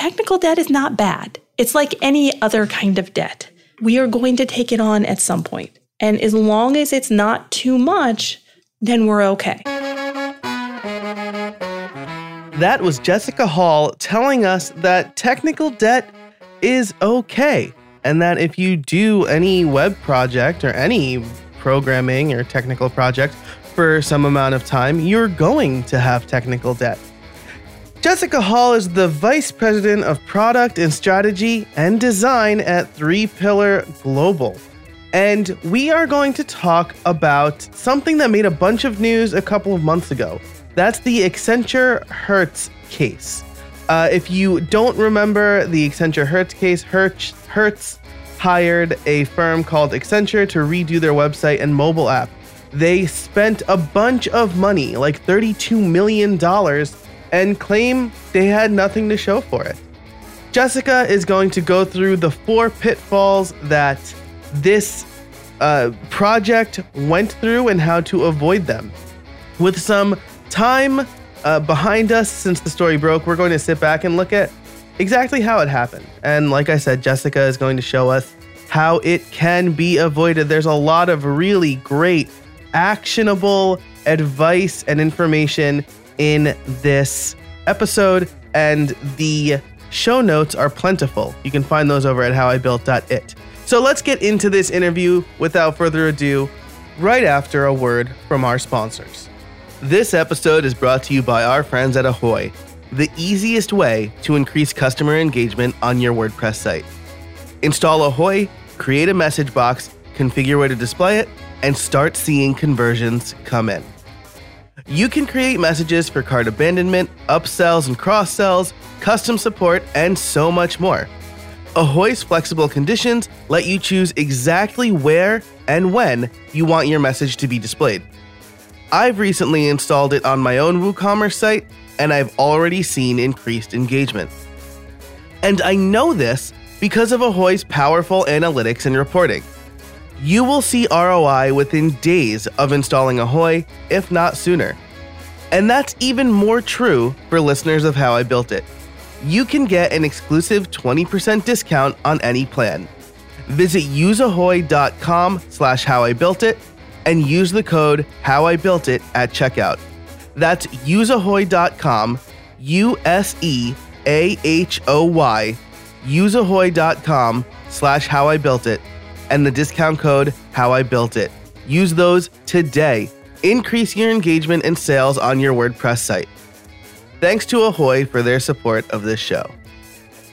technical debt is not bad. It's like any other kind of debt. We are going to take it on at some point. And as long as it's not too much, then we're okay. That was Jessica Hall telling us that technical debt is okay. And that if you do any web project or any programming or technical project for some amount of time, you're going to have technical debt. Jessica Hall is the Vice President of Product and Strategy and Design at Three Pillar Global. And we are going to talk about something that made a bunch of news a couple of months ago. That's the Accenture Hertz case. Uh, if you don't remember the Accenture Hertz case, Hertz, Hertz hired a firm called Accenture to redo their website and mobile app. They spent a bunch of money, like $32 million, and claim they had nothing to show for it. Jessica is going to go through the four pitfalls that this uh, project went through and how to avoid them. With some time uh, behind us since the story broke, we're going to sit back and look at exactly how it happened. And like I said, Jessica is going to show us how it can be avoided. There's a lot of really great, actionable advice and information in this episode, and the show notes are plentiful. You can find those over at howibuilt.it. So let's get into this interview without further ado, right after a word from our sponsors. This episode is brought to you by our friends at Ahoy, the easiest way to increase customer engagement on your WordPress site. Install Ahoy, create a message box, configure where to display it, and start seeing conversions come in. You can create messages for cart abandonment, upsells and cross sells, custom support, and so much more. Ahoy's flexible conditions let you choose exactly where and when you want your message to be displayed. I've recently installed it on my own WooCommerce site, and I've already seen increased engagement. And I know this because of Ahoy's powerful analytics and reporting. You will see ROI within days of installing Ahoy, if not sooner. And that's even more true for listeners of How I Built It you can get an exclusive 20% discount on any plan. Visit useahoy.com slash howibuiltit and use the code howibuiltit at checkout. That's useahoy.com, U-S-E-A-H-O-Y, useahoy.com slash howibuiltit, and the discount code How I Built It. Use those today. Increase your engagement and sales on your WordPress site. Thanks to Ahoy for their support of this show.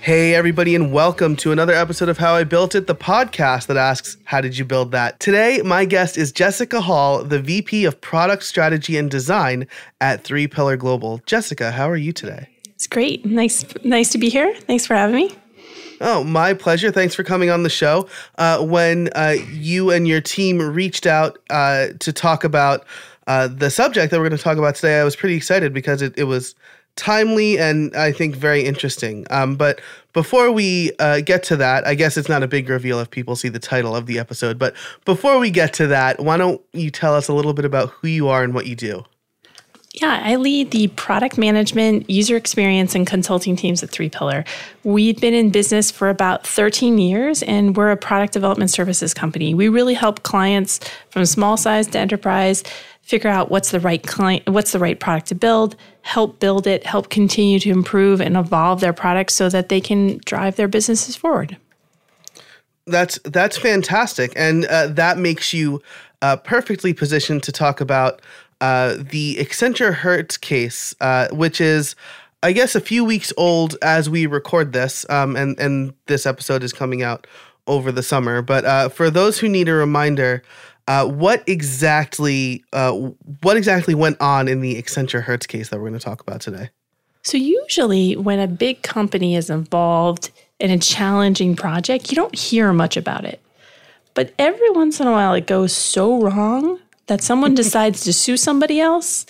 Hey, everybody, and welcome to another episode of How I Built It, the podcast that asks, How did you build that? Today, my guest is Jessica Hall, the VP of Product Strategy and Design at Three Pillar Global. Jessica, how are you today? It's great. Nice, nice to be here. Thanks for having me. Oh, my pleasure. Thanks for coming on the show. Uh, when uh, you and your team reached out uh, to talk about uh, the subject that we're going to talk about today, I was pretty excited because it, it was timely and I think very interesting. Um, but before we uh, get to that, I guess it's not a big reveal if people see the title of the episode. But before we get to that, why don't you tell us a little bit about who you are and what you do? Yeah, I lead the product management, user experience, and consulting teams at Three Pillar. We've been in business for about 13 years, and we're a product development services company. We really help clients from small size to enterprise figure out what's the right client, what's the right product to build, help build it, help continue to improve and evolve their products so that they can drive their businesses forward. That's that's fantastic, and uh, that makes you uh, perfectly positioned to talk about uh, the Accenture Hertz case, uh, which is. I guess a few weeks old as we record this, um, and and this episode is coming out over the summer. But uh, for those who need a reminder, uh, what exactly uh, what exactly went on in the Accenture Hertz case that we're going to talk about today? So usually, when a big company is involved in a challenging project, you don't hear much about it. But every once in a while, it goes so wrong that someone decides to sue somebody else,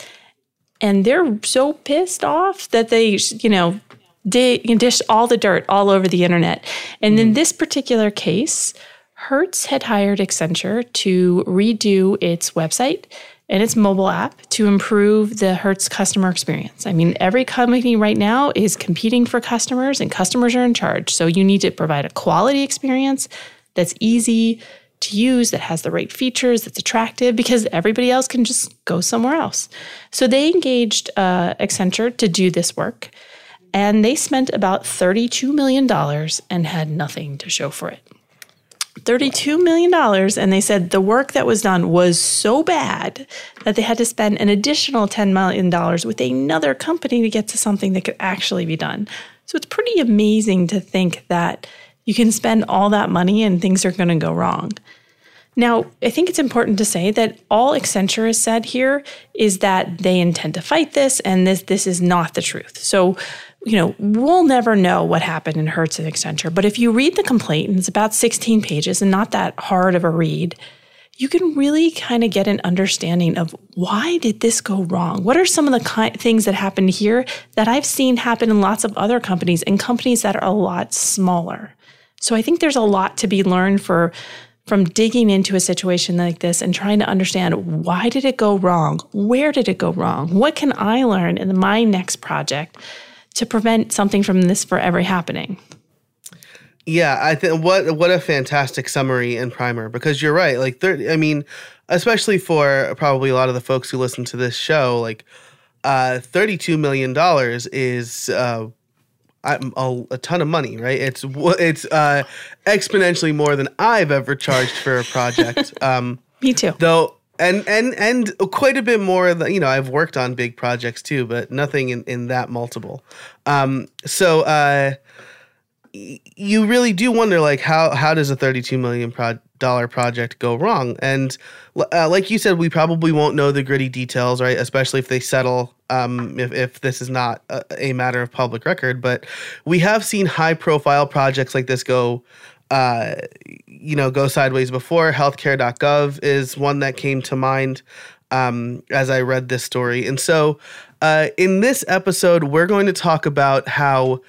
and they're so pissed off that they, you know, dish all the dirt all over the internet. And mm. in this particular case, Hertz had hired Accenture to redo its website and its mobile app to improve the Hertz customer experience. I mean, every company right now is competing for customers, and customers are in charge. So you need to provide a quality experience that's easy to use, that has the right features, that's attractive, because everybody else can just go somewhere else. So they engaged uh, Accenture to do this work, and they spent about $32 million and had nothing to show for it. $32 million. And they said the work that was done was so bad that they had to spend an additional $10 million with another company to get to something that could actually be done. So it's pretty amazing to think that you can spend all that money and things are going to go wrong. Now, I think it's important to say that all Accenture has said here is that they intend to fight this and this this is not the truth. So you know, we'll never know what happened in Hertz and Accenture. But if you read the complaint, and it's about 16 pages and not that hard of a read, you can really kind of get an understanding of why did this go wrong? What are some of the ki- things that happened here that I've seen happen in lots of other companies and companies that are a lot smaller? So I think there's a lot to be learned for from digging into a situation like this and trying to understand why did it go wrong? Where did it go wrong? What can I learn in my next project to prevent something from this forever happening. Yeah, I think what what a fantastic summary and primer because you're right. Like, 30, I mean, especially for probably a lot of the folks who listen to this show, like, uh, thirty-two million dollars is uh, a, a, ton of money, right? It's it's uh, exponentially more than I've ever charged for a project. Um, Me too. Though and and and quite a bit more Than, you know i've worked on big projects too but nothing in, in that multiple um, so uh, you really do wonder like how how does a 32 million pro- dollar project go wrong and uh, like you said we probably won't know the gritty details right especially if they settle um, if, if this is not a, a matter of public record but we have seen high profile projects like this go uh, you know, go sideways before. Healthcare.gov is one that came to mind um, as I read this story. And so uh, in this episode, we're going to talk about how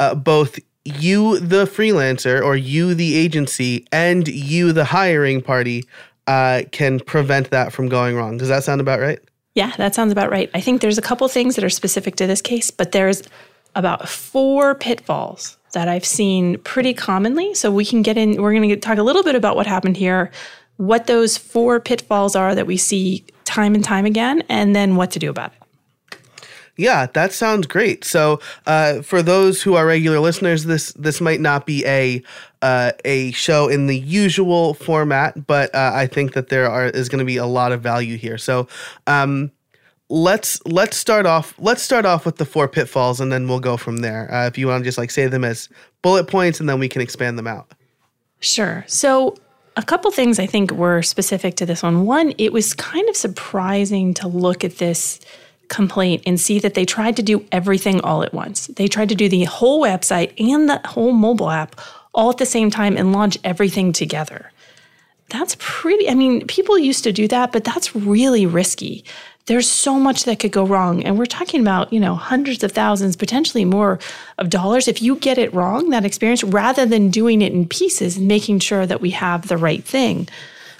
uh, both you, the freelancer, or you, the agency, and you, the hiring party, uh, can prevent that from going wrong. Does that sound about right? Yeah, that sounds about right. I think there's a couple things that are specific to this case, but there's about four pitfalls that I've seen pretty commonly. So we can get in, we're going to talk a little bit about what happened here, what those four pitfalls are that we see time and time again, and then what to do about it. Yeah, that sounds great. So, uh, for those who are regular listeners, this this might not be a uh, a show in the usual format, but uh, I think that there are is going to be a lot of value here. So, um, let's let's start off let's start off with the four pitfalls and then we'll go from there uh, if you want to just like say them as bullet points and then we can expand them out sure so a couple things i think were specific to this one one it was kind of surprising to look at this complaint and see that they tried to do everything all at once they tried to do the whole website and the whole mobile app all at the same time and launch everything together that's pretty i mean people used to do that but that's really risky there's so much that could go wrong. And we're talking about, you know, hundreds of thousands, potentially more of dollars. If you get it wrong, that experience, rather than doing it in pieces and making sure that we have the right thing.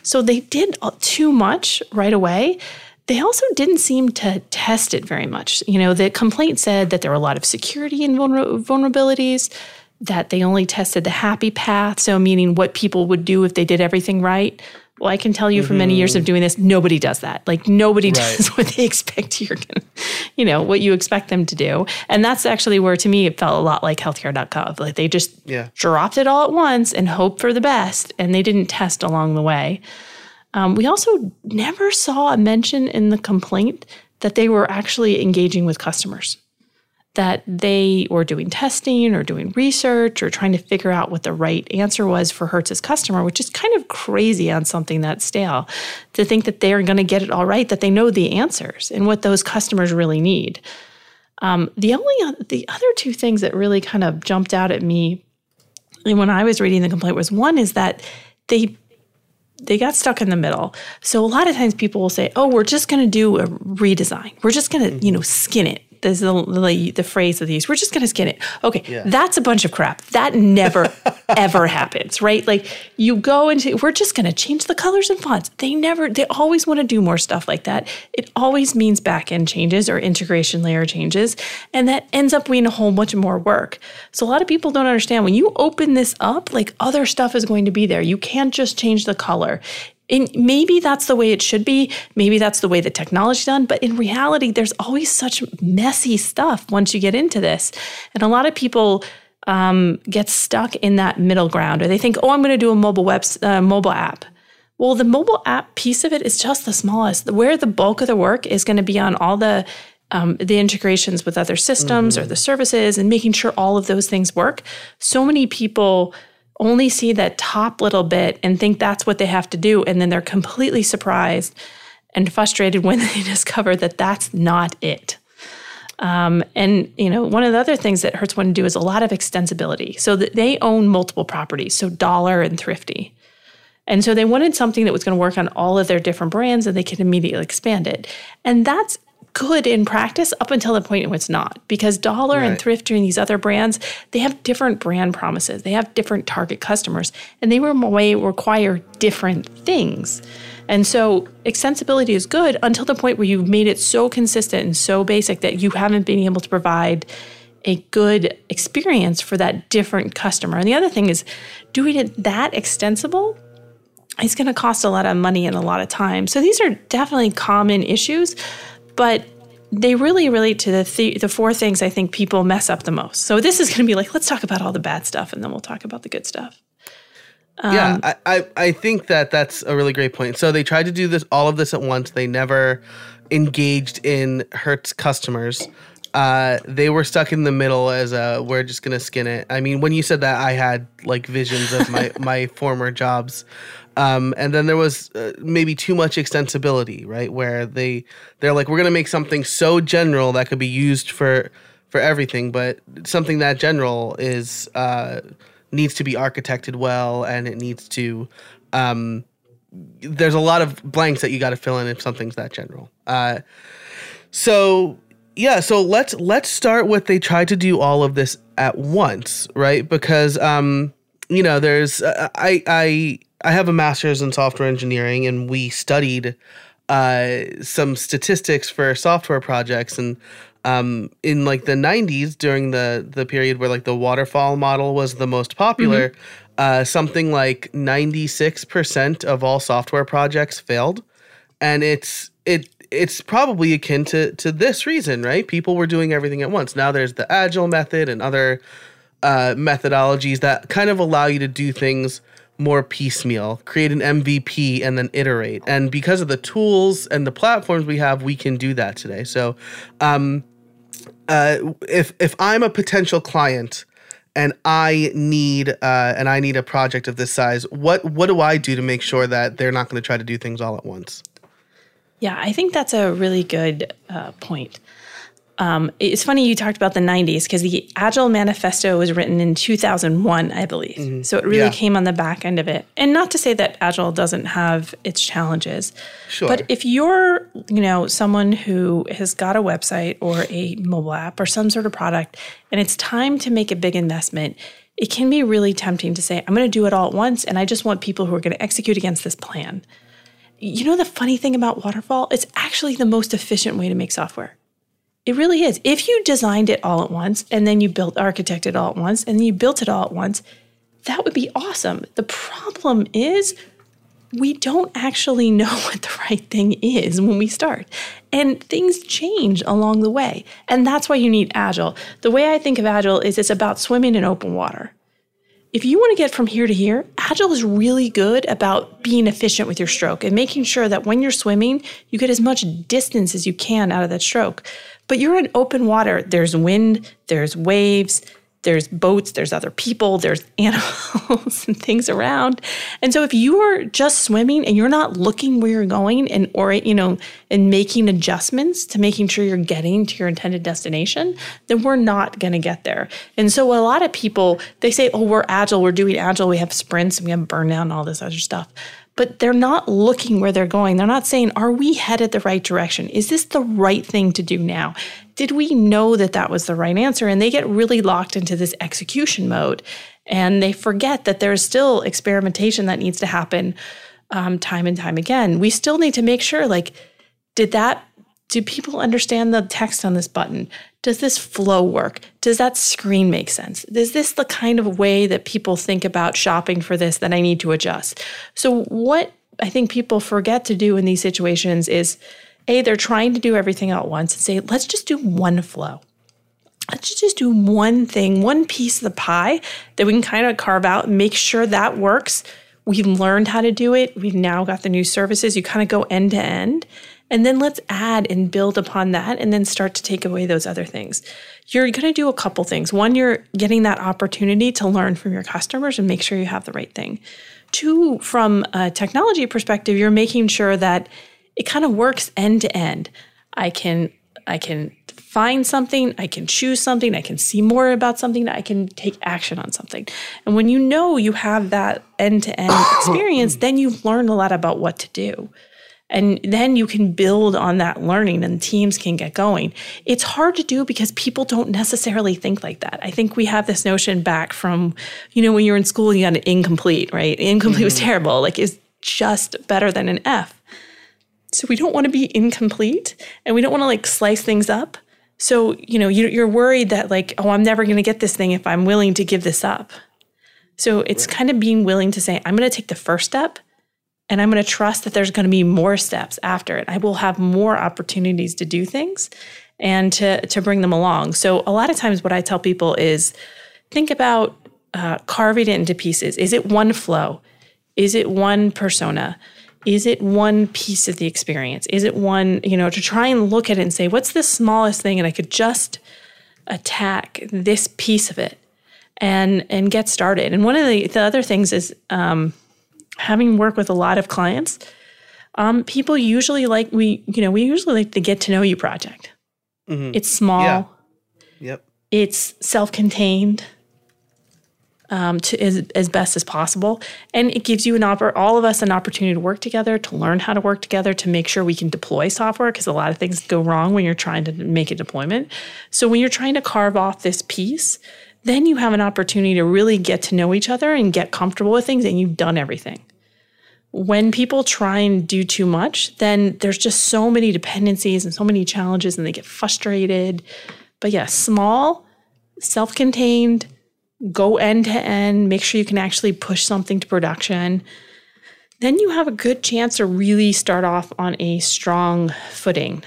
So they did too much right away. They also didn't seem to test it very much. You know, the complaint said that there were a lot of security and vulner- vulnerabilities, that they only tested the happy path. So, meaning what people would do if they did everything right. Well, I can tell you mm-hmm. from many years of mm-hmm. doing this, nobody does that. Like nobody right. does what they expect you're gonna, you know, what you expect them to do. And that's actually where to me it felt a lot like healthcare.gov. Like they just yeah. dropped it all at once and hoped for the best, and they didn't test along the way. Um, we also never saw a mention in the complaint that they were actually engaging with customers that they were doing testing or doing research or trying to figure out what the right answer was for Hertz's customer, which is kind of crazy on something that stale to think that they're going to get it all right, that they know the answers and what those customers really need. Um, the only the other two things that really kind of jumped out at me when I was reading the complaint was one is that they they got stuck in the middle. So a lot of times people will say, "Oh, we're just going to do a redesign. We're just going to, you know, skin it there's the, the, the phrase of these. We're just going to skin it. Okay, yeah. that's a bunch of crap. That never, ever happens, right? Like you go into, we're just going to change the colors and fonts. They never, they always want to do more stuff like that. It always means back end changes or integration layer changes. And that ends up being a whole bunch more work. So a lot of people don't understand when you open this up, like other stuff is going to be there. You can't just change the color. And maybe that's the way it should be. Maybe that's the way the technology's done. But in reality, there's always such messy stuff once you get into this. And a lot of people um, get stuck in that middle ground, or they think, "Oh, I'm going to do a mobile web uh, mobile app." Well, the mobile app piece of it is just the smallest. Where the bulk of the work is going to be on all the um, the integrations with other systems mm-hmm. or the services and making sure all of those things work. So many people only see that top little bit and think that's what they have to do. And then they're completely surprised and frustrated when they discover that that's not it. Um, and you know, one of the other things that Hertz wanted to do is a lot of extensibility. So that they own multiple properties, so Dollar and Thrifty. And so they wanted something that was going to work on all of their different brands and they could immediately expand it. And that's good in practice up until the point in which it's not. Because dollar right. and thrifty and these other brands they have different brand promises. They have different target customers. And they may require different things. And so extensibility is good until the point where you've made it so consistent and so basic that you haven't been able to provide a good experience for that different customer. And the other thing is doing it that extensible it's going to cost a lot of money and a lot of time. So these are definitely common issues but they really relate to the th- the four things I think people mess up the most. So this is going to be like, let's talk about all the bad stuff, and then we'll talk about the good stuff. Um, yeah, I, I, I think that that's a really great point. So they tried to do this all of this at once. They never engaged in Hertz customers. Uh, they were stuck in the middle as a we're just gonna skin it. I mean, when you said that, I had like visions of my my former jobs. Um, and then there was uh, maybe too much extensibility, right? Where they they're like, we're gonna make something so general that could be used for for everything, but something that general is uh, needs to be architected well, and it needs to. Um, there's a lot of blanks that you got to fill in if something's that general. Uh, so yeah, so let's let's start with they tried to do all of this at once, right? Because um, you know, there's uh, I I I have a master's in software engineering, and we studied uh, some statistics for software projects, and um, in like the 90s, during the the period where like the waterfall model was the most popular, mm-hmm. uh, something like 96% of all software projects failed, and it's it it's probably akin to to this reason, right? People were doing everything at once. Now there's the agile method and other uh, methodologies that kind of allow you to do things more piecemeal, create an MVP and then iterate. And because of the tools and the platforms we have, we can do that today. So, um, uh, if if I'm a potential client and I need uh, and I need a project of this size, what what do I do to make sure that they're not going to try to do things all at once? Yeah, I think that's a really good uh, point. Um, it's funny you talked about the 90s because the Agile Manifesto was written in 2001, I believe. Mm-hmm. So it really yeah. came on the back end of it. And not to say that Agile doesn't have its challenges. Sure. But if you're, you know, someone who has got a website or a mobile app or some sort of product and it's time to make a big investment, it can be really tempting to say, I'm going to do it all at once and I just want people who are going to execute against this plan. You know the funny thing about waterfall? It's actually the most efficient way to make software it really is. If you designed it all at once and then you built architected all at once and then you built it all at once, that would be awesome. The problem is we don't actually know what the right thing is when we start. And things change along the way. And that's why you need Agile. The way I think of Agile is it's about swimming in open water. If you want to get from here to here, Agile is really good about being efficient with your stroke and making sure that when you're swimming, you get as much distance as you can out of that stroke. But you're in open water. There's wind, there's waves, there's boats, there's other people, there's animals and things around. And so if you are just swimming and you're not looking where you're going and or you know and making adjustments to making sure you're getting to your intended destination, then we're not going to get there. And so a lot of people they say, "Oh, we're agile, we're doing agile, we have sprints, and we have burnout and all this other stuff." But they're not looking where they're going. They're not saying, Are we headed the right direction? Is this the right thing to do now? Did we know that that was the right answer? And they get really locked into this execution mode and they forget that there's still experimentation that needs to happen um, time and time again. We still need to make sure, like, did that do people understand the text on this button? Does this flow work? Does that screen make sense? Is this the kind of way that people think about shopping for this that I need to adjust? So, what I think people forget to do in these situations is A, they're trying to do everything at once and say, let's just do one flow. Let's just do one thing, one piece of the pie that we can kind of carve out and make sure that works. We've learned how to do it. We've now got the new services. You kind of go end to end. And then let's add and build upon that and then start to take away those other things. You're going to do a couple things. One, you're getting that opportunity to learn from your customers and make sure you have the right thing. Two, from a technology perspective, you're making sure that it kind of works end to end. I can I can find something, I can choose something, I can see more about something, I can take action on something. And when you know you have that end to end experience, then you learn a lot about what to do. And then you can build on that learning and teams can get going. It's hard to do because people don't necessarily think like that. I think we have this notion back from, you know, when you're in school, you got an incomplete, right? Incomplete mm-hmm. was terrible. Like it's just better than an F. So we don't want to be incomplete and we don't want to like slice things up. So, you know, you're worried that like, oh, I'm never going to get this thing if I'm willing to give this up. So it's kind of being willing to say, I'm going to take the first step and I'm going to trust that there's going to be more steps after it. I will have more opportunities to do things and to to bring them along. So a lot of times, what I tell people is think about uh, carving it into pieces. Is it one flow? Is it one persona? Is it one piece of the experience? Is it one, you know, to try and look at it and say, what's the smallest thing? And I could just attack this piece of it and and get started. And one of the, the other things is um, having worked with a lot of clients, um, people usually like we, you know, we usually like the get to know you project. Mm-hmm. It's small. Yeah. Yep. It's self-contained. Um, to as, as best as possible, and it gives you an oppor- all of us an opportunity to work together, to learn how to work together, to make sure we can deploy software because a lot of things go wrong when you're trying to make a deployment. So when you're trying to carve off this piece, then you have an opportunity to really get to know each other and get comfortable with things, and you've done everything. When people try and do too much, then there's just so many dependencies and so many challenges, and they get frustrated. But yeah, small, self contained, go end to end, make sure you can actually push something to production. Then you have a good chance to really start off on a strong footing.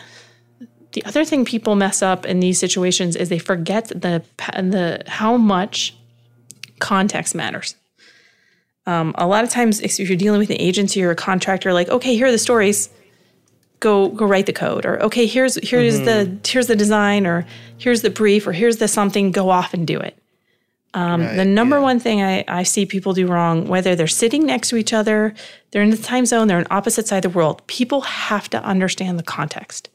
The other thing people mess up in these situations is they forget the the how much context matters. Um, a lot of times, if you're dealing with an agency or a contractor, like, okay, here are the stories, go go write the code, or okay, here's here's mm-hmm. the here's the design, or here's the brief, or here's the something, go off and do it. Um, right, the number yeah. one thing I, I see people do wrong, whether they're sitting next to each other, they're in the time zone, they're on opposite side of the world, people have to understand the context.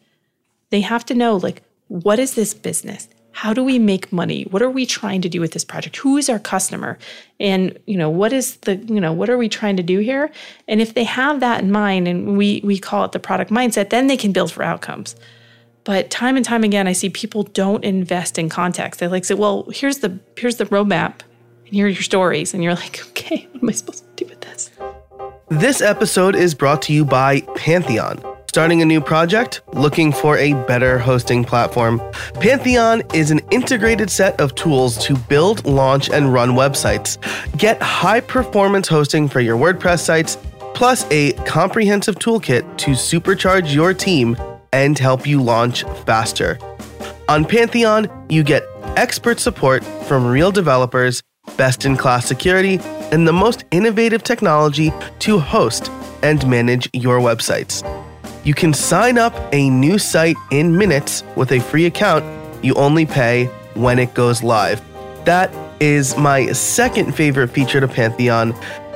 They have to know, like, what is this business? How do we make money? What are we trying to do with this project? Who is our customer? And, you know, what is the, you know, what are we trying to do here? And if they have that in mind and we we call it the product mindset, then they can build for outcomes. But time and time again, I see people don't invest in context. They like say, well, here's the here's the roadmap and here are your stories. And you're like, okay, what am I supposed to do with this? This episode is brought to you by Pantheon. Starting a new project? Looking for a better hosting platform? Pantheon is an integrated set of tools to build, launch, and run websites. Get high performance hosting for your WordPress sites, plus a comprehensive toolkit to supercharge your team and help you launch faster. On Pantheon, you get expert support from real developers, best in class security, and the most innovative technology to host and manage your websites. You can sign up a new site in minutes with a free account. You only pay when it goes live. That is my second favorite feature to Pantheon,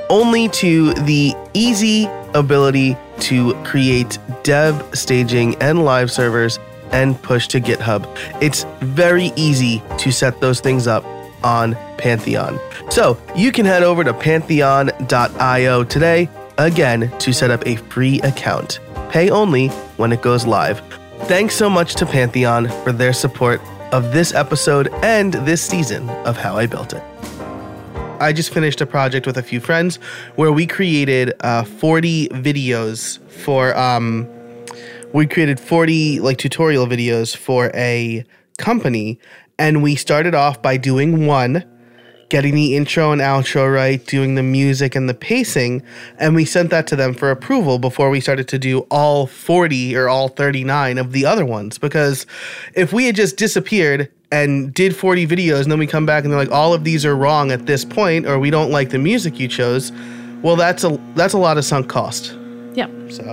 only to the easy ability to create dev, staging, and live servers and push to GitHub. It's very easy to set those things up on Pantheon. So you can head over to pantheon.io today again to set up a free account. Pay only when it goes live. Thanks so much to Pantheon for their support of this episode and this season of How I Built It. I just finished a project with a few friends where we created uh, 40 videos for um, we created 40 like tutorial videos for a company and we started off by doing one getting the intro and outro right doing the music and the pacing and we sent that to them for approval before we started to do all 40 or all 39 of the other ones because if we had just disappeared and did 40 videos and then we come back and they're like all of these are wrong at this point or we don't like the music you chose well that's a that's a lot of sunk cost Yep. so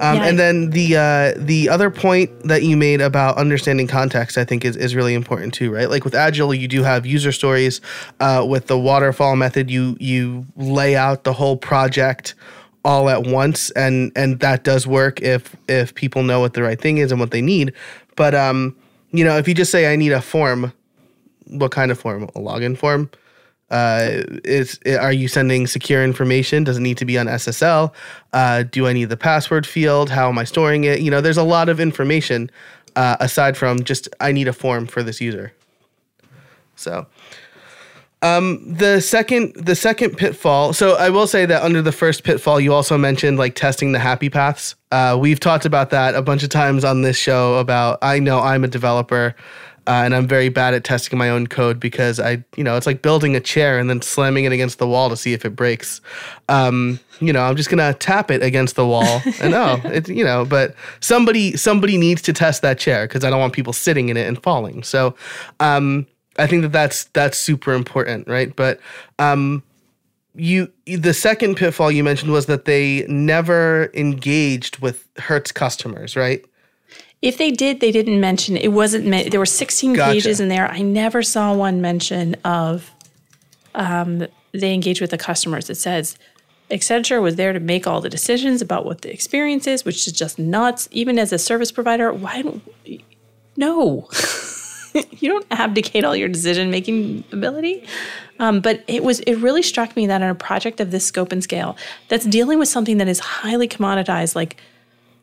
um, and then the uh, the other point that you made about understanding context, I think, is, is really important too, right? Like with Agile, you do have user stories. Uh, with the waterfall method, you you lay out the whole project all at once, and and that does work if if people know what the right thing is and what they need. But um, you know, if you just say I need a form, what kind of form? A login form? Uh, is are you sending secure information? Does it need to be on SSL? Uh, do I need the password field? How am I storing it? You know, there's a lot of information uh, aside from just I need a form for this user. So, um, the second the second pitfall. So I will say that under the first pitfall, you also mentioned like testing the happy paths. Uh, we've talked about that a bunch of times on this show. About I know I'm a developer. Uh, and I'm very bad at testing my own code because I, you know, it's like building a chair and then slamming it against the wall to see if it breaks. Um, you know, I'm just gonna tap it against the wall and oh, it, you know, but somebody somebody needs to test that chair because I don't want people sitting in it and falling. So, um, I think that that's that's super important, right? But um, you the second pitfall you mentioned was that they never engaged with Hertz customers, right? If they did, they didn't mention it wasn't meant. There were 16 Gotcha. pages in there. I never saw one mention of um, they engage with the customers. It says Accenture was there to make all the decisions about what the experience is, which is just nuts. Even as a service provider, why don't no? you don't abdicate all your decision making ability. Um, but it was it really struck me that in a project of this scope and scale, that's dealing with something that is highly commoditized, like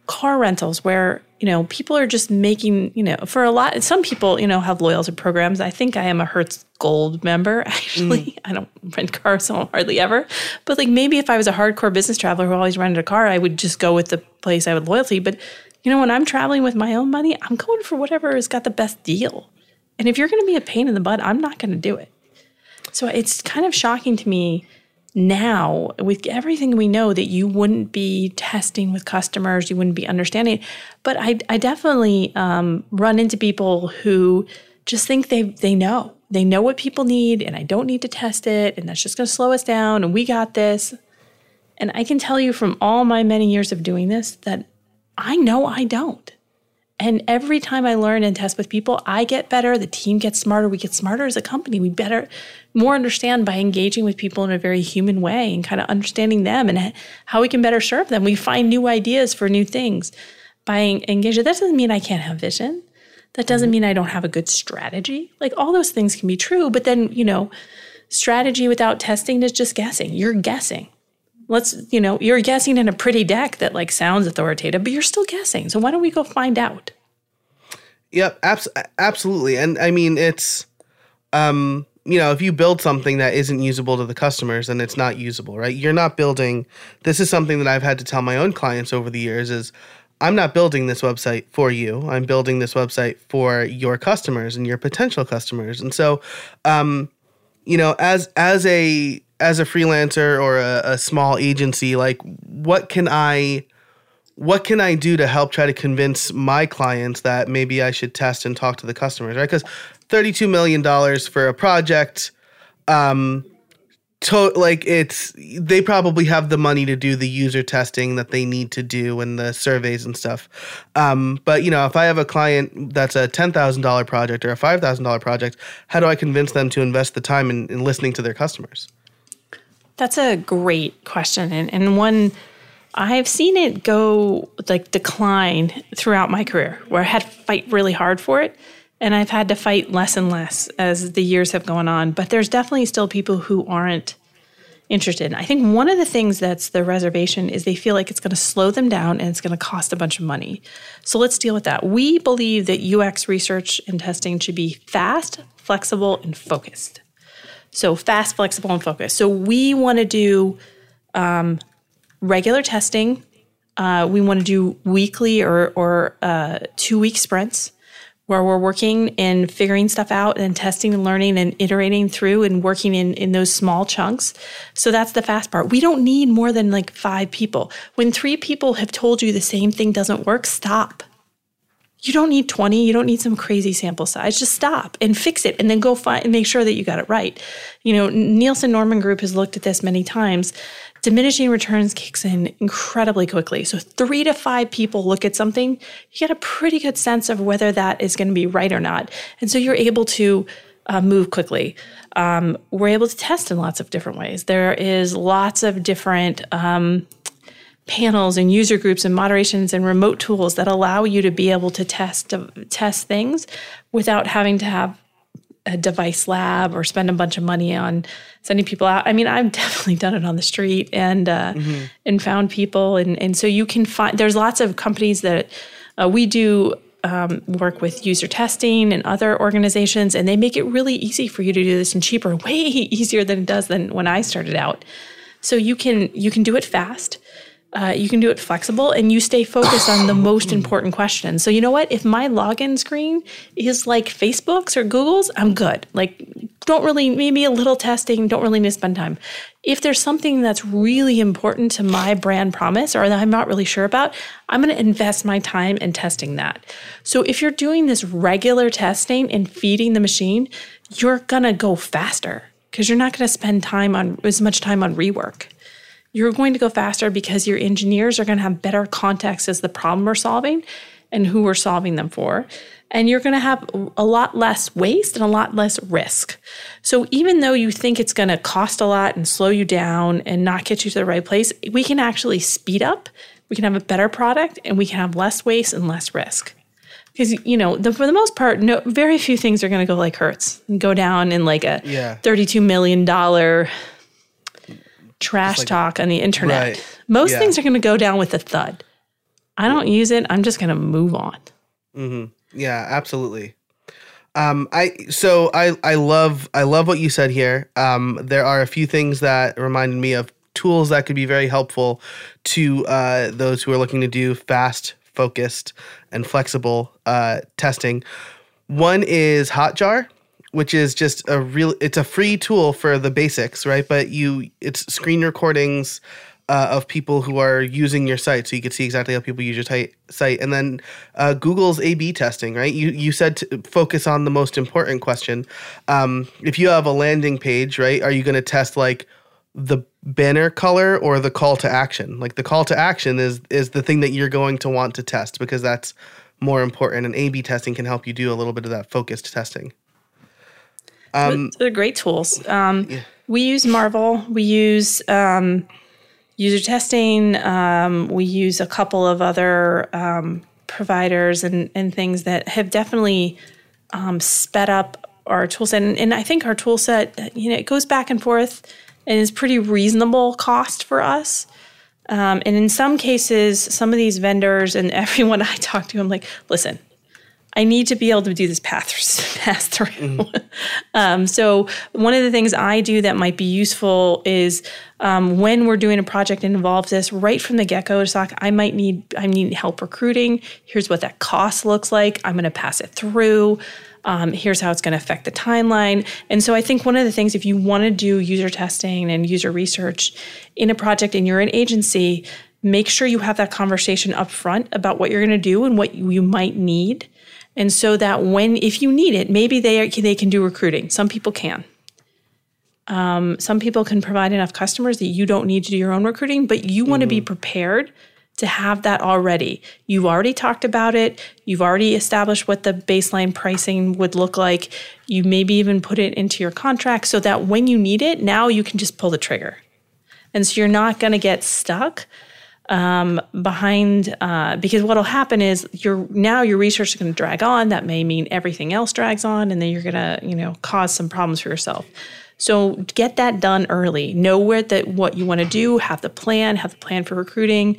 car rentals where you know people are just making you know for a lot some people you know have loyalty programs. I think i am a hertz gold member actually. Mm. I don't rent cars so hardly ever. But like maybe if i was a hardcore business traveler who always rented a car i would just go with the place i would loyalty. But you know when i'm traveling with my own money i'm going for whatever has got the best deal. And if you're going to be a pain in the butt i'm not going to do it. So it's kind of shocking to me now with everything we know that you wouldn't be testing with customers, you wouldn't be understanding. But I, I definitely um, run into people who just think they they know they know what people need, and I don't need to test it, and that's just going to slow us down, and we got this. And I can tell you from all my many years of doing this that I know I don't. And every time I learn and test with people, I get better. The team gets smarter. We get smarter as a company. We better, more understand by engaging with people in a very human way and kind of understanding them and how we can better serve them. We find new ideas for new things by engaging. That doesn't mean I can't have vision. That doesn't mm-hmm. mean I don't have a good strategy. Like all those things can be true, but then, you know, strategy without testing is just guessing. You're guessing let's you know you're guessing in a pretty deck that like sounds authoritative but you're still guessing so why don't we go find out Yep, abs- absolutely. And I mean, it's, um, you know, if you build something that isn't usable to the customers, then it's not usable, right? You're not building. This is something that I've had to tell my own clients over the years: is I'm not building this website for you. I'm building this website for your customers and your potential customers. And so, um, you know, as as a as a freelancer or a, a small agency, like what can I what can I do to help try to convince my clients that maybe I should test and talk to the customers, right? Because $32 million for a project, um, to, like it's, they probably have the money to do the user testing that they need to do and the surveys and stuff. Um, but, you know, if I have a client that's a $10,000 project or a $5,000 project, how do I convince them to invest the time in, in listening to their customers? That's a great question. And, and one, I've seen it go like decline throughout my career where I had to fight really hard for it. And I've had to fight less and less as the years have gone on. But there's definitely still people who aren't interested. I think one of the things that's the reservation is they feel like it's going to slow them down and it's going to cost a bunch of money. So let's deal with that. We believe that UX research and testing should be fast, flexible, and focused. So fast, flexible, and focused. So we want to do um, regular testing. Uh, we want to do weekly or, or uh, two week sprints where we're working and figuring stuff out and testing and learning and iterating through and working in, in those small chunks. So that's the fast part. We don't need more than like five people. When three people have told you the same thing doesn't work, stop. You don't need 20. You don't need some crazy sample size. Just stop and fix it and then go find and make sure that you got it right. You know, Nielsen Norman Group has looked at this many times diminishing returns kicks in incredibly quickly. So, three to five people look at something, you get a pretty good sense of whether that is going to be right or not. And so, you're able to uh, move quickly. Um, we're able to test in lots of different ways. There is lots of different um, panels and user groups and moderations and remote tools that allow you to be able to test test things without having to have a device lab or spend a bunch of money on sending people out. I mean, I've definitely done it on the street and uh, mm-hmm. and found people, and and so you can find. There's lots of companies that uh, we do um, work with user testing and other organizations, and they make it really easy for you to do this and cheaper, way easier than it does than when I started out. So you can you can do it fast. Uh, you can do it flexible and you stay focused on the most important questions. So, you know what? If my login screen is like Facebook's or Google's, I'm good. Like, don't really, maybe a little testing, don't really need to spend time. If there's something that's really important to my brand promise or that I'm not really sure about, I'm going to invest my time in testing that. So, if you're doing this regular testing and feeding the machine, you're going to go faster because you're not going to spend time on as much time on rework you're going to go faster because your engineers are going to have better context as the problem we're solving and who we're solving them for. And you're going to have a lot less waste and a lot less risk. So even though you think it's going to cost a lot and slow you down and not get you to the right place, we can actually speed up. We can have a better product and we can have less waste and less risk. Because you know, the, for the most part, no, very few things are going to go like Hertz and go down in like a yeah. thirty-two million dollar trash like, talk on the internet. Right. Most yeah. things are going to go down with a thud. I don't use it. I'm just going to move on. Mm-hmm. Yeah, absolutely. Um, I so I I love I love what you said here. Um, there are a few things that reminded me of tools that could be very helpful to uh, those who are looking to do fast, focused, and flexible uh, testing. One is Hotjar which is just a real it's a free tool for the basics right? But you it's screen recordings uh, of people who are using your site. So you can see exactly how people use your t- site. And then uh, google's a b testing right? You you said to focus on the most important question. Um, if you have a landing page right are you going to test like the banner color or the call to action? Like the call to action is is the thing that you're going to want to test because that's more important. And a b testing can help you do a little bit of that focused testing um, They're great tools. Um, yeah. We use Marvel. We use um, user testing. Um, we use a couple of other um, providers and, and things that have definitely um, sped up our tool set. And, and I think our tool set, you know, it goes back and forth and is pretty reasonable cost for us. Um, and in some cases, some of these vendors and everyone I talk to, I'm like, listen, I need to be able to do this pass, pass through. Mm-hmm. um, so one of the things I do that might be useful is um, when we're doing a project that involves this, right from the get go, talk, I might need I need help recruiting. Here's what that cost looks like. I'm going to pass it through. Um, here's how it's going to affect the timeline. And so I think one of the things, if you want to do user testing and user research in a project and you're an agency, make sure you have that conversation up front about what you're going to do and what you might need and so that when, if you need it, maybe they, are, they can do recruiting. Some people can. Um, some people can provide enough customers that you don't need to do your own recruiting, but you want to be mm-hmm. prepared to have that already. You've already talked about it. You've already established what the baseline pricing would look like. You maybe even put it into your contract so that when you need it, now you can just pull the trigger. And so you're not going to get stuck um, behind uh, because what'll happen is your now your research is going to drag on. That may mean everything else drags on, and then you're going to you know cause some problems for yourself. So get that done early. Know where that what you want to do, have the plan, have the plan for recruiting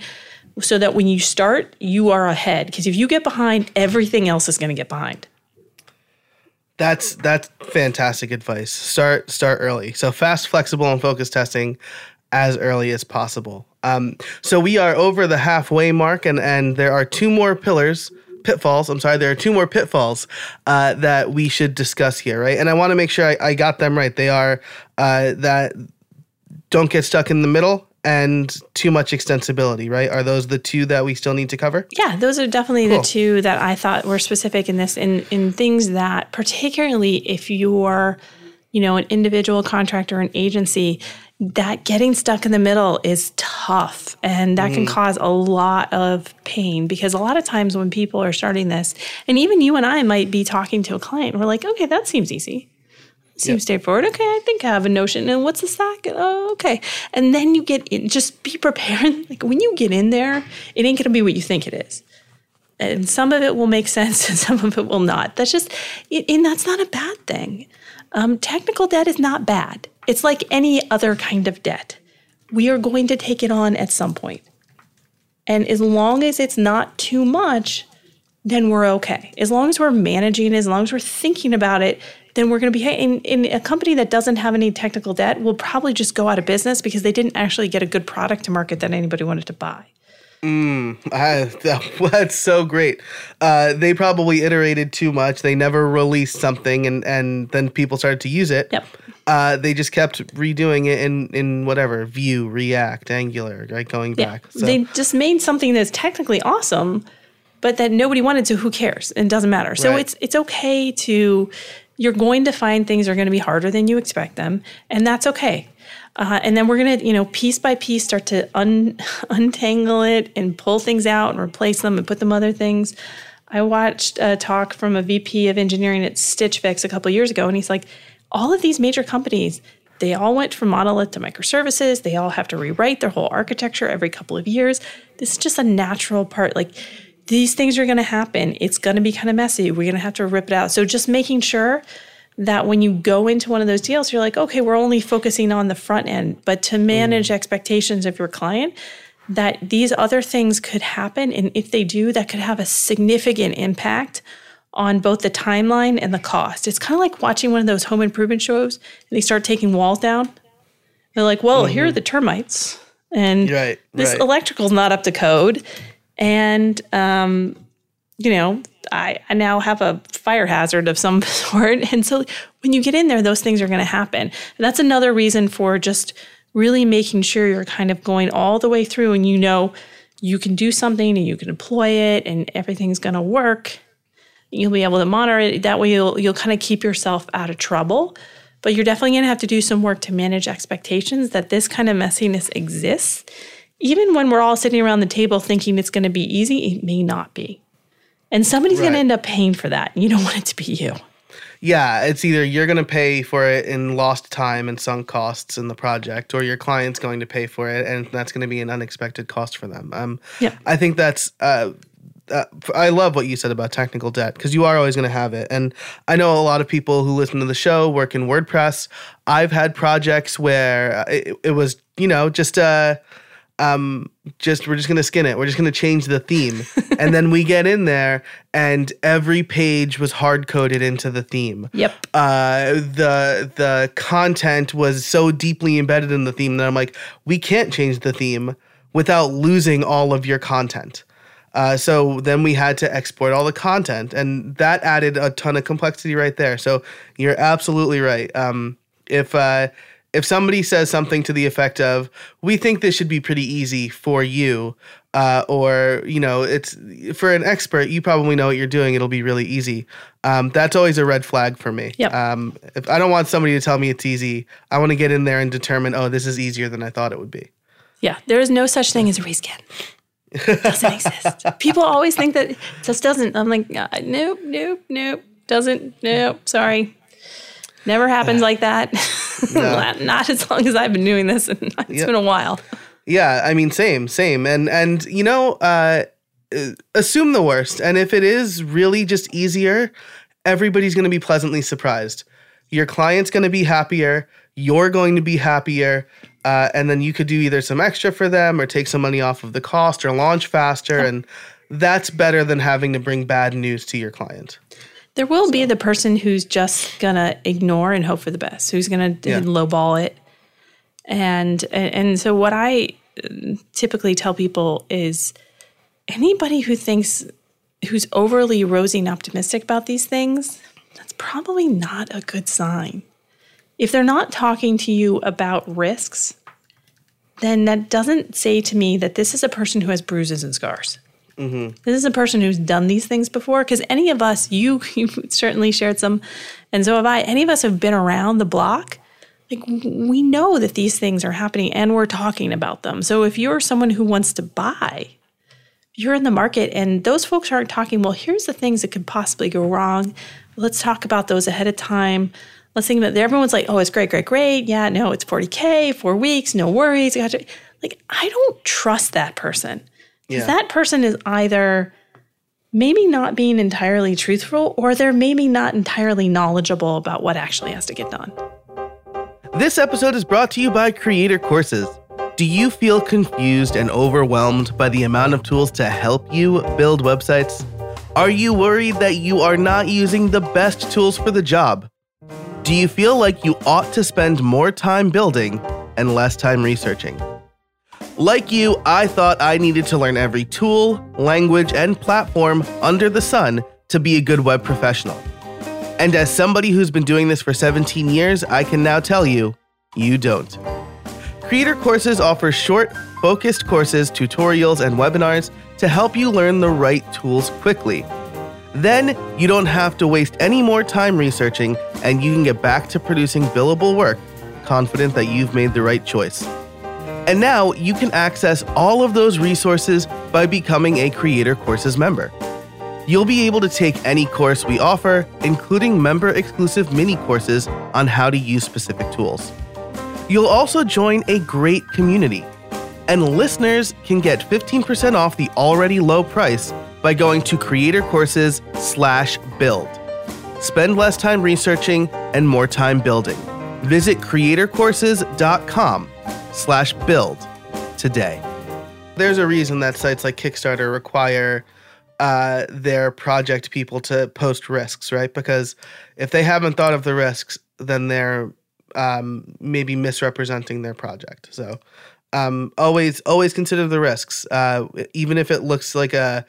so that when you start, you are ahead because if you get behind, everything else is going to get behind. That's that's fantastic advice. Start start early. So fast, flexible, and focused testing as early as possible. Um, so we are over the halfway mark, and and there are two more pillars pitfalls. I'm sorry, there are two more pitfalls uh, that we should discuss here, right? And I want to make sure I, I, got them right. They are uh, that don't get stuck in the middle and too much extensibility, right? Are those the two that we still need to cover? Yeah, those are definitely cool. the two that I thought were specific in this in in things that particularly if you're, you know, an individual contractor an agency, that getting stuck in the middle is tough and that mm. can cause a lot of pain because a lot of times when people are starting this and even you and I might be talking to a client we're like okay that seems easy. Seems yep. straightforward. Okay I think I have a notion. And what's the stack? Oh okay. And then you get in just be prepared. Like when you get in there it ain't going to be what you think it is. And some of it will make sense and some of it will not. That's just and that's not a bad thing um, technical debt is not bad it's like any other kind of debt. We are going to take it on at some point. And as long as it's not too much, then we're okay. As long as we're managing, as long as we're thinking about it, then we're going to be in, in a company that doesn't have any technical debt will probably just go out of business because they didn't actually get a good product to market that anybody wanted to buy. Mm, I, that's so great. Uh, they probably iterated too much. They never released something, and and then people started to use it. Yep. Uh, they just kept redoing it in in whatever Vue, React, Angular, right? Going yeah. back. So. They just made something that's technically awesome, but that nobody wanted. So who cares? It doesn't matter. So right. it's it's okay to. You're going to find things are going to be harder than you expect them, and that's okay. Uh, and then we're going to, you know, piece by piece start to un- untangle it and pull things out and replace them and put them other things. I watched a talk from a VP of engineering at Stitch Fix a couple years ago, and he's like, all of these major companies, they all went from monolith to microservices. They all have to rewrite their whole architecture every couple of years. This is just a natural part. Like these things are going to happen. It's going to be kind of messy. We're going to have to rip it out. So just making sure that when you go into one of those deals, you're like, okay, we're only focusing on the front end, but to manage mm. expectations of your client, that these other things could happen. And if they do, that could have a significant impact on both the timeline and the cost. It's kind of like watching one of those home improvement shows and they start taking walls down. They're like, well, mm-hmm. here are mm-hmm. the termites. And right, this right. electrical's not up to code. And, um, you know, I, I now have a fire hazard of some sort. And so when you get in there, those things are going to happen. And that's another reason for just really making sure you're kind of going all the way through and you know you can do something and you can deploy it and everything's going to work. You'll be able to monitor it. That way you'll you'll kind of keep yourself out of trouble. But you're definitely going to have to do some work to manage expectations that this kind of messiness exists. Even when we're all sitting around the table thinking it's going to be easy, it may not be. And somebody's right. going to end up paying for that. You don't want it to be you. Yeah, it's either you're going to pay for it in lost time and sunk costs in the project, or your client's going to pay for it, and that's going to be an unexpected cost for them. Um, yeah. I think that's. Uh, uh, I love what you said about technical debt because you are always going to have it. And I know a lot of people who listen to the show work in WordPress. I've had projects where it, it was, you know, just uh, um just we're just gonna skin it. We're just gonna change the theme. And then we get in there and every page was hard coded into the theme. Yep. Uh the the content was so deeply embedded in the theme that i'm like we can't change the theme without losing all of your content. Uh, so then we had to export all the content and that added a ton of complexity right there. So you're absolutely right. Um if uh if somebody says something to the effect of, "We think this should be pretty easy for you," uh, or you know, it's for an expert, you probably know what you're doing. It'll be really easy. Um, that's always a red flag for me. Yep. Um, if I don't want somebody to tell me it's easy, I want to get in there and determine, oh, this is easier than I thought it would be. Yeah, there is no such thing as a reskin. It doesn't exist. People always think that it just doesn't. I'm like, uh, nope, nope, nope, doesn't. Nope, sorry. Never happens like that. No. Not as long as I've been doing this, and it's yep. been a while. Yeah, I mean, same, same, and and you know, uh, assume the worst, and if it is really just easier, everybody's going to be pleasantly surprised. Your client's going to be happier. you're going to be happier. Uh, and then you could do either some extra for them or take some money off of the cost or launch faster. And that's better than having to bring bad news to your client. There will so. be the person who's just gonna ignore and hope for the best, who's gonna yeah. lowball it. And and so what I uh, typically tell people is anybody who thinks who's overly rosy and optimistic about these things, that's probably not a good sign. If they're not talking to you about risks, then that doesn't say to me that this is a person who has bruises and scars. Mm-hmm. This is a person who's done these things before. Because any of us, you you certainly shared some, and so have I. Any of us have been around the block. Like we know that these things are happening, and we're talking about them. So if you're someone who wants to buy, you're in the market, and those folks aren't talking. Well, here's the things that could possibly go wrong. Let's talk about those ahead of time let's think about it. Everyone's like, oh, it's great, great, great. Yeah, no, it's 40K, four weeks, no worries. Gotcha. Like, I don't trust that person. Because yeah. that person is either maybe not being entirely truthful or they're maybe not entirely knowledgeable about what actually has to get done. This episode is brought to you by Creator Courses. Do you feel confused and overwhelmed by the amount of tools to help you build websites? Are you worried that you are not using the best tools for the job? Do you feel like you ought to spend more time building and less time researching? Like you, I thought I needed to learn every tool, language, and platform under the sun to be a good web professional. And as somebody who's been doing this for 17 years, I can now tell you, you don't. Creator Courses offers short, focused courses, tutorials, and webinars to help you learn the right tools quickly then you don't have to waste any more time researching and you can get back to producing billable work, confident that you've made the right choice. And now you can access all of those resources by becoming a Creator Courses member. You'll be able to take any course we offer, including member exclusive mini courses on how to use specific tools. You'll also join a great community, and listeners can get 15% off the already low price by going to creatorcourses/build. Spend less time researching and more time building. Visit creatorcourses.com slash build today. There's a reason that sites like Kickstarter require uh, their project people to post risks, right? Because if they haven't thought of the risks, then they're um, maybe misrepresenting their project. So um, always, always consider the risks, uh, even if it looks like a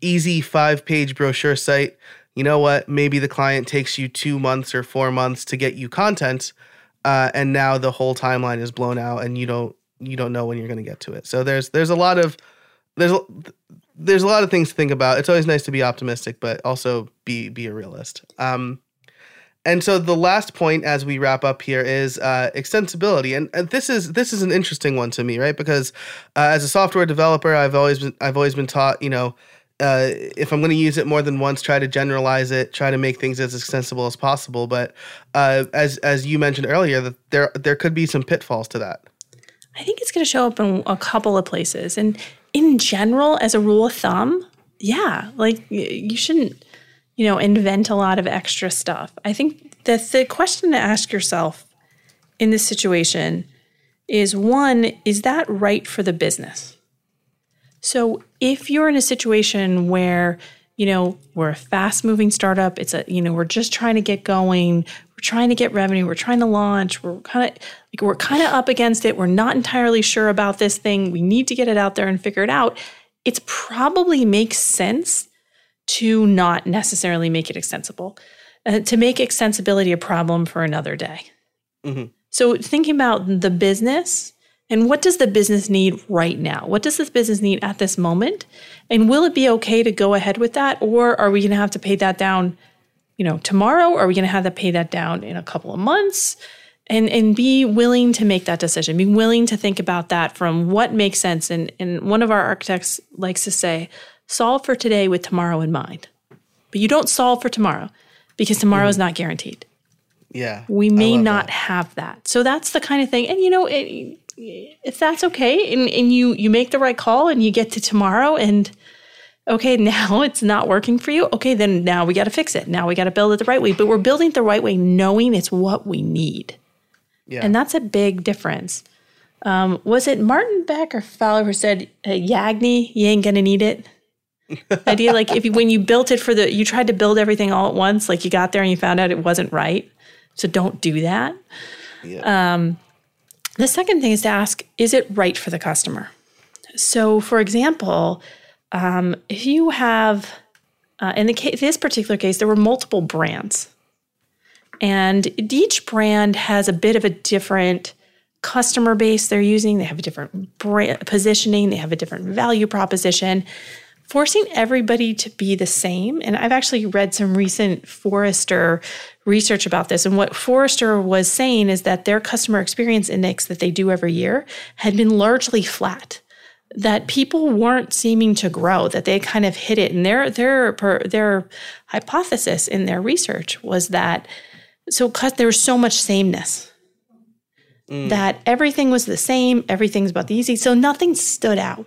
easy five page brochure site, you know what? Maybe the client takes you two months or four months to get you content, uh, and now the whole timeline is blown out, and you don't you don't know when you're going to get to it. So there's there's a lot of there's there's a lot of things to think about. It's always nice to be optimistic, but also be be a realist. Um, and so the last point as we wrap up here is uh, extensibility, and, and, this is this is an interesting one to me, right? Because uh, as a software developer, I've always been I've always been taught, you know, uh, if I'm going to use it more than once, try to generalize it, try to make things as extensible as possible. But uh, as as you mentioned earlier, that there there could be some pitfalls to that. I think it's going to show up in a couple of places, and in general, as a rule of thumb, yeah, like you shouldn't, you know, invent a lot of extra stuff. I think that the question to ask yourself in this situation is one: Is that right for the business? So if you're in a situation where, you know, we're a fast moving startup, it's a, you know, we're just trying to get going, we're trying to get revenue, we're trying to launch, we're kind of like we're kind of up against it, we're not entirely sure about this thing, we need to get it out there and figure it out. It's probably makes sense to not necessarily make it extensible, uh, to make extensibility a problem for another day. Mm-hmm. So thinking about the business and what does the business need right now? What does this business need at this moment? And will it be okay to go ahead with that? Or are we going to have to pay that down, you know, tomorrow? Are we going to have to pay that down in a couple of months? And, and be willing to make that decision. Be willing to think about that from what makes sense. And, and one of our architects likes to say, solve for today with tomorrow in mind. But you don't solve for tomorrow because tomorrow mm. is not guaranteed. Yeah. We may not that. have that. So that's the kind of thing. And you know, it, if that's okay and, and you you make the right call and you get to tomorrow and okay now it's not working for you okay then now we got to fix it now we got to build it the right way but we're building it the right way knowing it's what we need Yeah. And that's a big difference. Um, was it Martin Beck or Fowler who said, uh, Yagni, you ain't gonna need it? Idea like if you, when you built it for the, you tried to build everything all at once, like you got there and you found out it wasn't right. So don't do that. Yeah. Um, the second thing is to ask, is it right for the customer? So, for example, um, if you have, uh, in the case, this particular case, there were multiple brands, and each brand has a bit of a different customer base they're using. They have a different brand positioning. They have a different value proposition. Forcing everybody to be the same. And I've actually read some recent Forrester research about this. And what Forrester was saying is that their customer experience index that they do every year had been largely flat that people weren't seeming to grow, that they kind of hit it. And their their their hypothesis in their research was that so there was so much sameness mm. that everything was the same, everything's about the easy, so nothing stood out.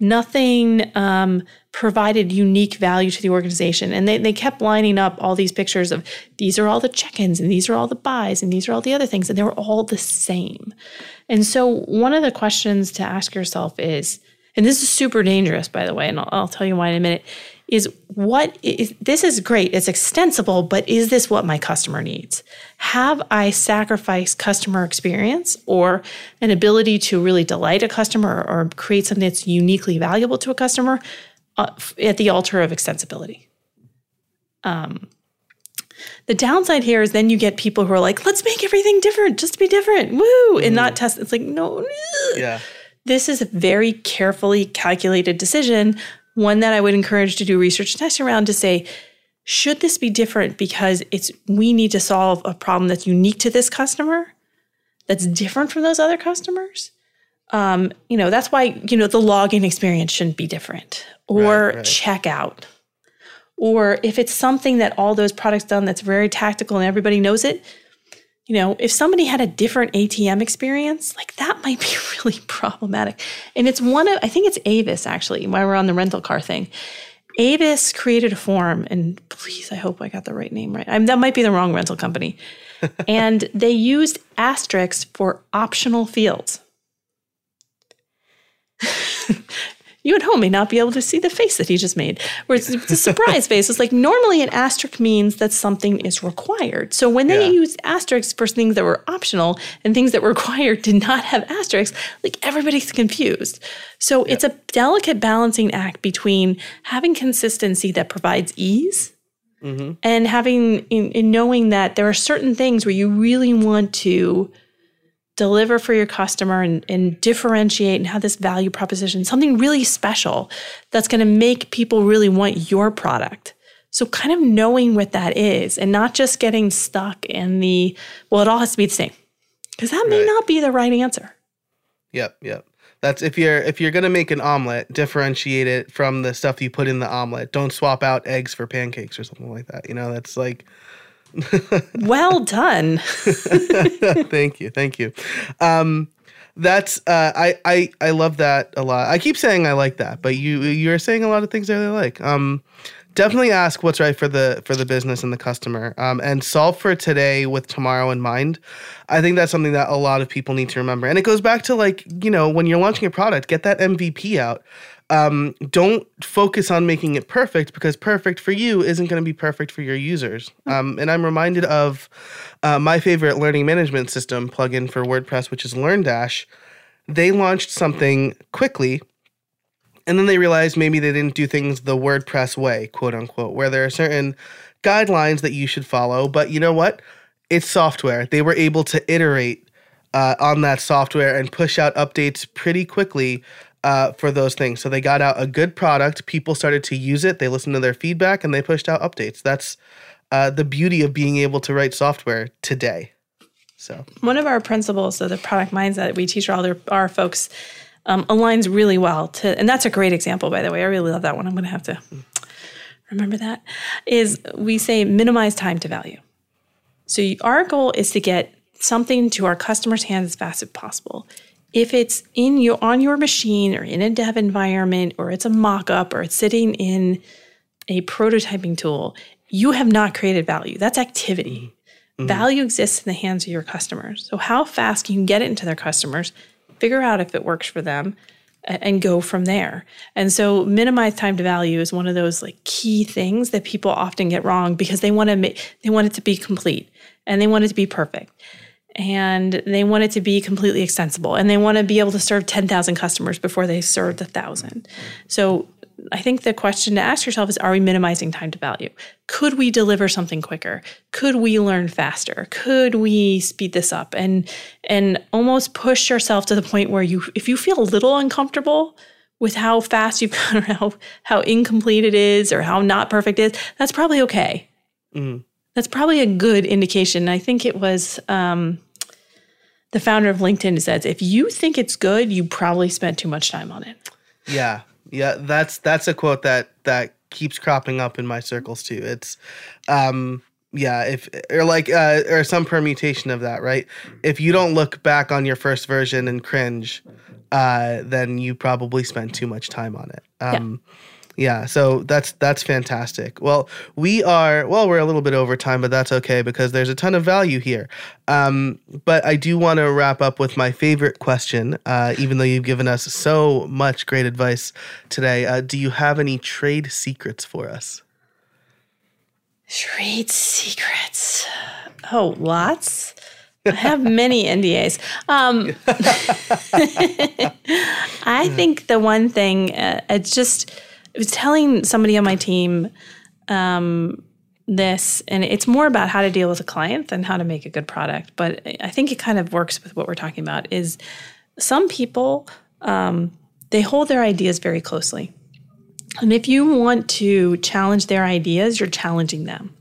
Nothing um, provided unique value to the organization. And they, they kept lining up all these pictures of these are all the check ins, and these are all the buys, and these are all the other things. And they were all the same. And so, one of the questions to ask yourself is, and this is super dangerous, by the way, and I'll, I'll tell you why in a minute, is what is this is great, it's extensible, but is this what my customer needs? Have I sacrificed customer experience or an ability to really delight a customer or create something that's uniquely valuable to a customer uh, at the altar of extensibility? Um, the downside here is then you get people who are like, let's make everything different, just to be different, woo, and not test. It's like, no, yeah. This is a very carefully calculated decision one that I would encourage to do research and testing around to say, should this be different because it's we need to solve a problem that's unique to this customer that's different from those other customers um, you know that's why you know the login experience shouldn't be different or right, right. checkout or if it's something that all those products done that's very tactical and everybody knows it you know, if somebody had a different ATM experience, like that might be really problematic. And it's one of, I think it's Avis actually, while we're on the rental car thing. Avis created a form, and please, I hope I got the right name right. I that might be the wrong rental company. and they used asterisks for optional fields you at home may not be able to see the face that he just made. Where it's, it's a surprise face. It's like normally an asterisk means that something is required. So when they yeah. used asterisks for things that were optional and things that were required did not have asterisks, like everybody's confused. So it's a delicate balancing act between having consistency that provides ease mm-hmm. and having in, in knowing that there are certain things where you really want to deliver for your customer and, and differentiate and have this value proposition, something really special that's going to make people really want your product. So, kind of knowing what that is and not just getting stuck in the, well, it all has to be the same, because that may right. not be the right answer. Yep, yep. That's if you're if you're gonna make an omelet, differentiate it from the stuff you put in the omelet. Don't swap out eggs for pancakes or something like that. You know, that's like well done. thank you. Thank you. Um, that's uh, I I I love that a lot. I keep saying I like that, but you you're saying a lot of things that I really like. Um, definitely ask what's right for the for the business and the customer, um, and solve for today with tomorrow in mind. I think that's something that a lot of people need to remember, and it goes back to like you know when you're launching a product, get that MVP out um, don't focus on making it perfect because perfect for you isn't going to be perfect for your users. Um, and I'm reminded of uh, my favorite learning management system plugin for WordPress, which is LearnDash. They launched something quickly and then they realized maybe they didn't do things the WordPress way, quote unquote, where there are certain guidelines that you should follow. But you know what? It's software. They were able to iterate uh, on that software and push out updates pretty quickly uh, for those things. So they got out a good product. People started to use it. They listened to their feedback and they pushed out updates. That's uh, the beauty of being able to write software today. So one of our principles, of the product mindset we teach all our, our folks, um, aligns really well to, and that's a great example, by the way. I really love that one. I'm going to have to remember that. Is we say minimize time to value. So our goal is to get something to our customers' hands as fast as possible if it's in your on your machine or in a dev environment or it's a mock-up or it's sitting in a prototyping tool, you have not created value. That's activity. Value exists in the hands of your customers. So, how fast can you get it into their customers, figure out if it works for them, and go from there. And so, minimize time to value is one of those like key things that people often get wrong because they want to make they want it to be complete and they want it to be perfect and they want it to be completely extensible and they want to be able to serve 10,000 customers before they serve the 1,000. So I think the question to ask yourself is are we minimizing time to value? Could we deliver something quicker? Could we learn faster? Could we speed this up and and almost push yourself to the point where you if you feel a little uncomfortable with how fast you've gone or how how incomplete it is or how not perfect it is, that's probably okay. Mhm. That's probably a good indication. I think it was um, the founder of LinkedIn says if you think it's good, you probably spent too much time on it. Yeah, yeah, that's that's a quote that that keeps cropping up in my circles too. It's, um, yeah, if or like uh, or some permutation of that, right? If you don't look back on your first version and cringe, uh, then you probably spent too much time on it. Um, yeah. So that's that's fantastic. Well, we are well, we're a little bit over time, but that's okay because there's a ton of value here. Um, but I do want to wrap up with my favorite question. Uh, even though you've given us so much great advice today, uh, do you have any trade secrets for us? Trade secrets. Oh, lots. I have many NDAs. Um, I think the one thing, uh, it's just, was telling somebody on my team um, this, and it's more about how to deal with a client than how to make a good product. But I think it kind of works with what we're talking about. Is some people um, they hold their ideas very closely, and if you want to challenge their ideas, you're challenging them.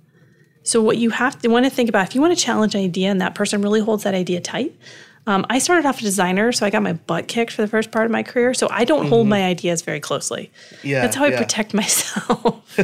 So what you have to want to think about if you want to challenge an idea and that person really holds that idea tight. Um, I started off a designer, so I got my butt kicked for the first part of my career. So I don't hold my ideas very closely. Yeah, That's how I yeah. protect myself.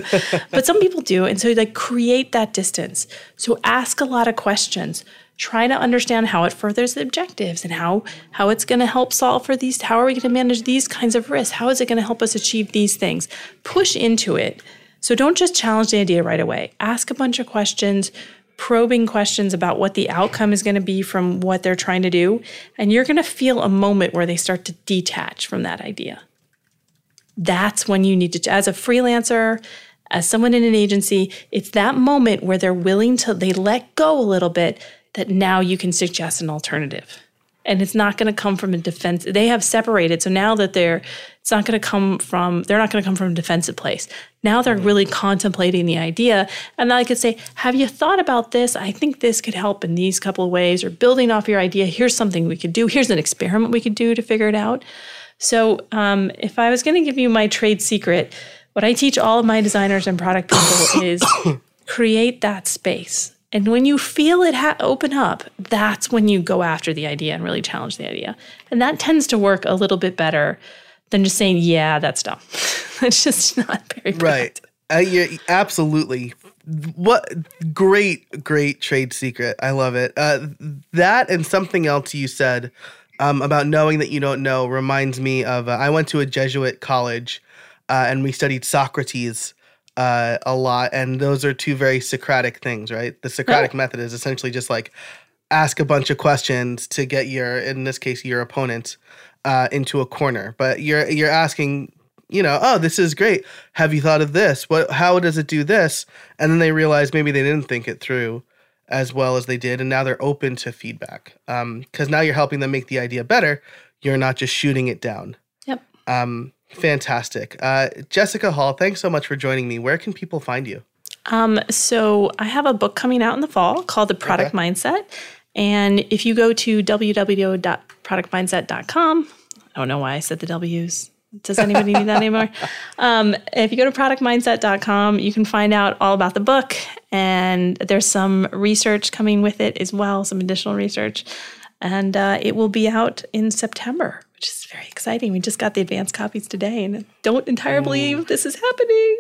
but some people do, and so like create that distance. So ask a lot of questions. Try to understand how it furthers the objectives and how how it's going to help solve for these. How are we going to manage these kinds of risks? How is it going to help us achieve these things? Push into it. So don't just challenge the idea right away. Ask a bunch of questions, probing questions about what the outcome is going to be from what they're trying to do, and you're going to feel a moment where they start to detach from that idea. That's when you need to as a freelancer as someone in an agency it's that moment where they're willing to they let go a little bit that now you can suggest an alternative and it's not going to come from a defense they have separated so now that they're it's not going to come from they're not going to come from a defensive place. Now they're really contemplating the idea and then i could say have you thought about this? I think this could help in these couple of ways or building off your idea here's something we could do. Here's an experiment we could do to figure it out. So, um, if I was going to give you my trade secret, what I teach all of my designers and product people is create that space. And when you feel it ha- open up, that's when you go after the idea and really challenge the idea. And that tends to work a little bit better than just saying, "Yeah, that's dumb." it's just not very Right. Uh, yeah, absolutely. What great, great trade secret. I love it. Uh, that and something else you said um, about knowing that you don't know reminds me of uh, I went to a Jesuit college uh, and we studied Socrates uh, a lot. And those are two very Socratic things, right? The Socratic method is essentially just like ask a bunch of questions to get your, in this case, your opponent uh, into a corner. But you're you're asking you know, oh, this is great. Have you thought of this? What? How does it do this? And then they realize maybe they didn't think it through as well as they did, and now they're open to feedback. Because now you're helping them make the idea better. You're not just shooting it down. Yep. Um, fantastic, uh, Jessica Hall. Thanks so much for joining me. Where can people find you? Um, so I have a book coming out in the fall called The Product Okay. Mindset. And if you go to www.productmindset.com, I don't know why I said the W's. Does anybody need that anymore? Um, if you go to productmindset.com, you can find out all about the book. And there's some research coming with it as well, some additional research. And uh, it will be out in September, which is very exciting. We just got the advanced copies today and don't entirely believe this is happening.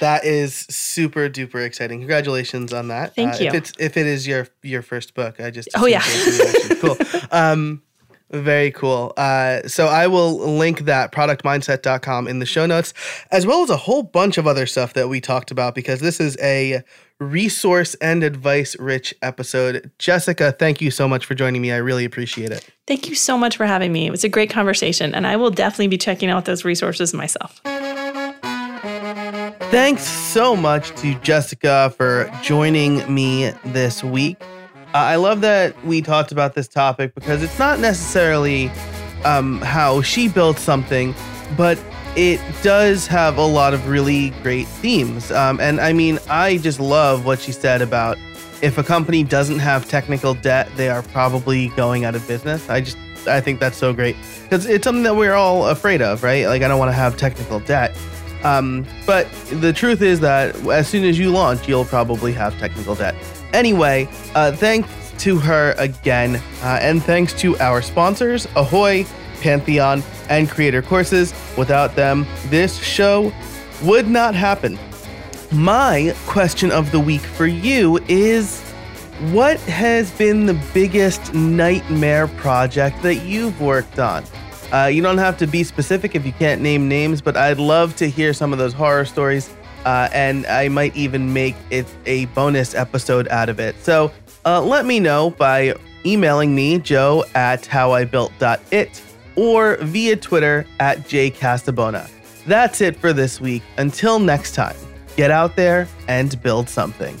That is super duper exciting. Congratulations on that. Thank Uh, you. If it's if it is your your first book, I just Oh, yeah. cool. Um, Very cool. Uh, so I will link that productmindset.com in the show notes, as well as a whole bunch of other stuff that we talked about because this is a resource and advice rich episode. Jessica, thank you so much for joining me. I really appreciate it. Thank you so much for having me. It was a great conversation, and I will definitely be checking out those resources myself. Thanks so much to Jessica for joining me this week. Uh, I love that we talked about this topic because it's not necessarily um, how she built something, but it does have a lot of really great themes. Um, and I mean, I just love what she said about if a company doesn't have technical debt, they are probably going out of business. I just, I think that's so great because it's something that we're all afraid of, right? Like, I don't want to have technical debt. Um, but the truth is that as soon as you launch, you'll probably have technical debt. Anyway, uh, thanks to her again, uh, and thanks to our sponsors, Ahoy, Pantheon, and Creator Courses. Without them, this show would not happen. My question of the week for you is what has been the biggest nightmare project that you've worked on? Uh, you don't have to be specific if you can't name names, but I'd love to hear some of those horror stories. Uh, and I might even make it a bonus episode out of it. So uh, let me know by emailing me, joe at howibuilt.it, or via Twitter at jcasabona. That's it for this week. Until next time, get out there and build something.